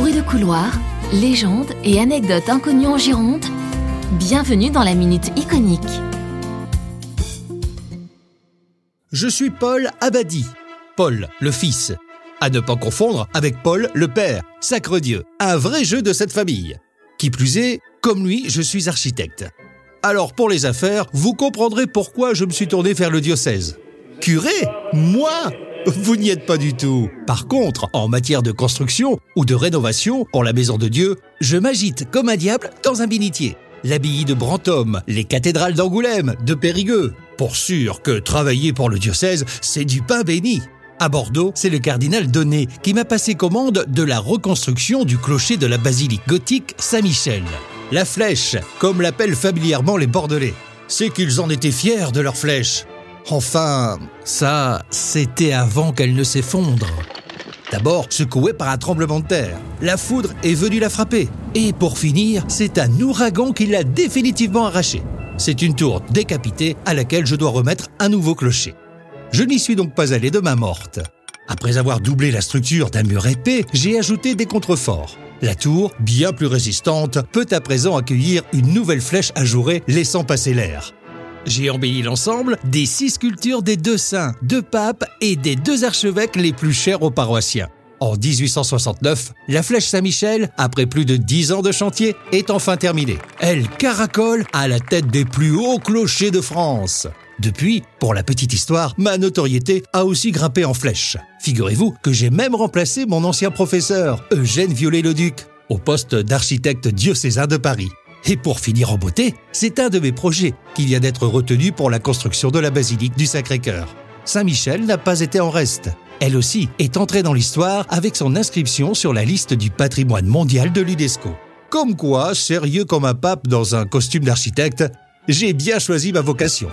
Bruits de couloir, légendes et anecdotes inconnues en Gironde. Bienvenue dans la Minute Iconique. Je suis Paul Abadi. Paul, le fils. À ne pas confondre avec Paul, le père. Sacre Dieu, un vrai jeu de cette famille. Qui plus est, comme lui, je suis architecte. Alors pour les affaires, vous comprendrez pourquoi je me suis tourné vers le diocèse. Curé Moi Vous n'y êtes pas du tout. Par contre, en matière de construction ou de rénovation pour la maison de Dieu, je m'agite comme un diable dans un bénitier. L'abbaye de Brantôme, les cathédrales d'Angoulême, de Périgueux. Pour sûr que travailler pour le diocèse, c'est du pain béni. À Bordeaux, c'est le cardinal Donné qui m'a passé commande de la reconstruction du clocher de la basilique gothique Saint-Michel. La flèche, comme l'appellent familièrement les Bordelais. C'est qu'ils en étaient fiers de leur flèche. Enfin, ça, c'était avant qu'elle ne s'effondre. D'abord secouée par un tremblement de terre. La foudre est venue la frapper. Et pour finir, c'est un ouragan qui l'a définitivement arrachée. C'est une tour décapitée à laquelle je dois remettre un nouveau clocher. Je n'y suis donc pas allé de main morte. Après avoir doublé la structure d'un mur épais, j'ai ajouté des contreforts. La tour, bien plus résistante, peut à présent accueillir une nouvelle flèche ajourée laissant passer l'air. J'ai embelli l'ensemble des six sculptures des deux saints, deux papes et des deux archevêques les plus chers aux paroissiens. En 1869, la flèche Saint-Michel, après plus de dix ans de chantier, est enfin terminée. Elle caracole à la tête des plus hauts clochers de France. Depuis, pour la petite histoire, ma notoriété a aussi grimpé en flèche. Figurez-vous que j'ai même remplacé mon ancien professeur, Eugène Viollet-le-Duc, au poste d'architecte diocésain de Paris. Et pour finir en beauté, c'est un de mes projets qui vient d'être retenu pour la construction de la basilique du Sacré-Cœur. Saint-Michel n'a pas été en reste. Elle aussi est entrée dans l'histoire avec son inscription sur la liste du patrimoine mondial de l'UNESCO. Comme quoi, sérieux comme un pape dans un costume d'architecte, j'ai bien choisi ma vocation.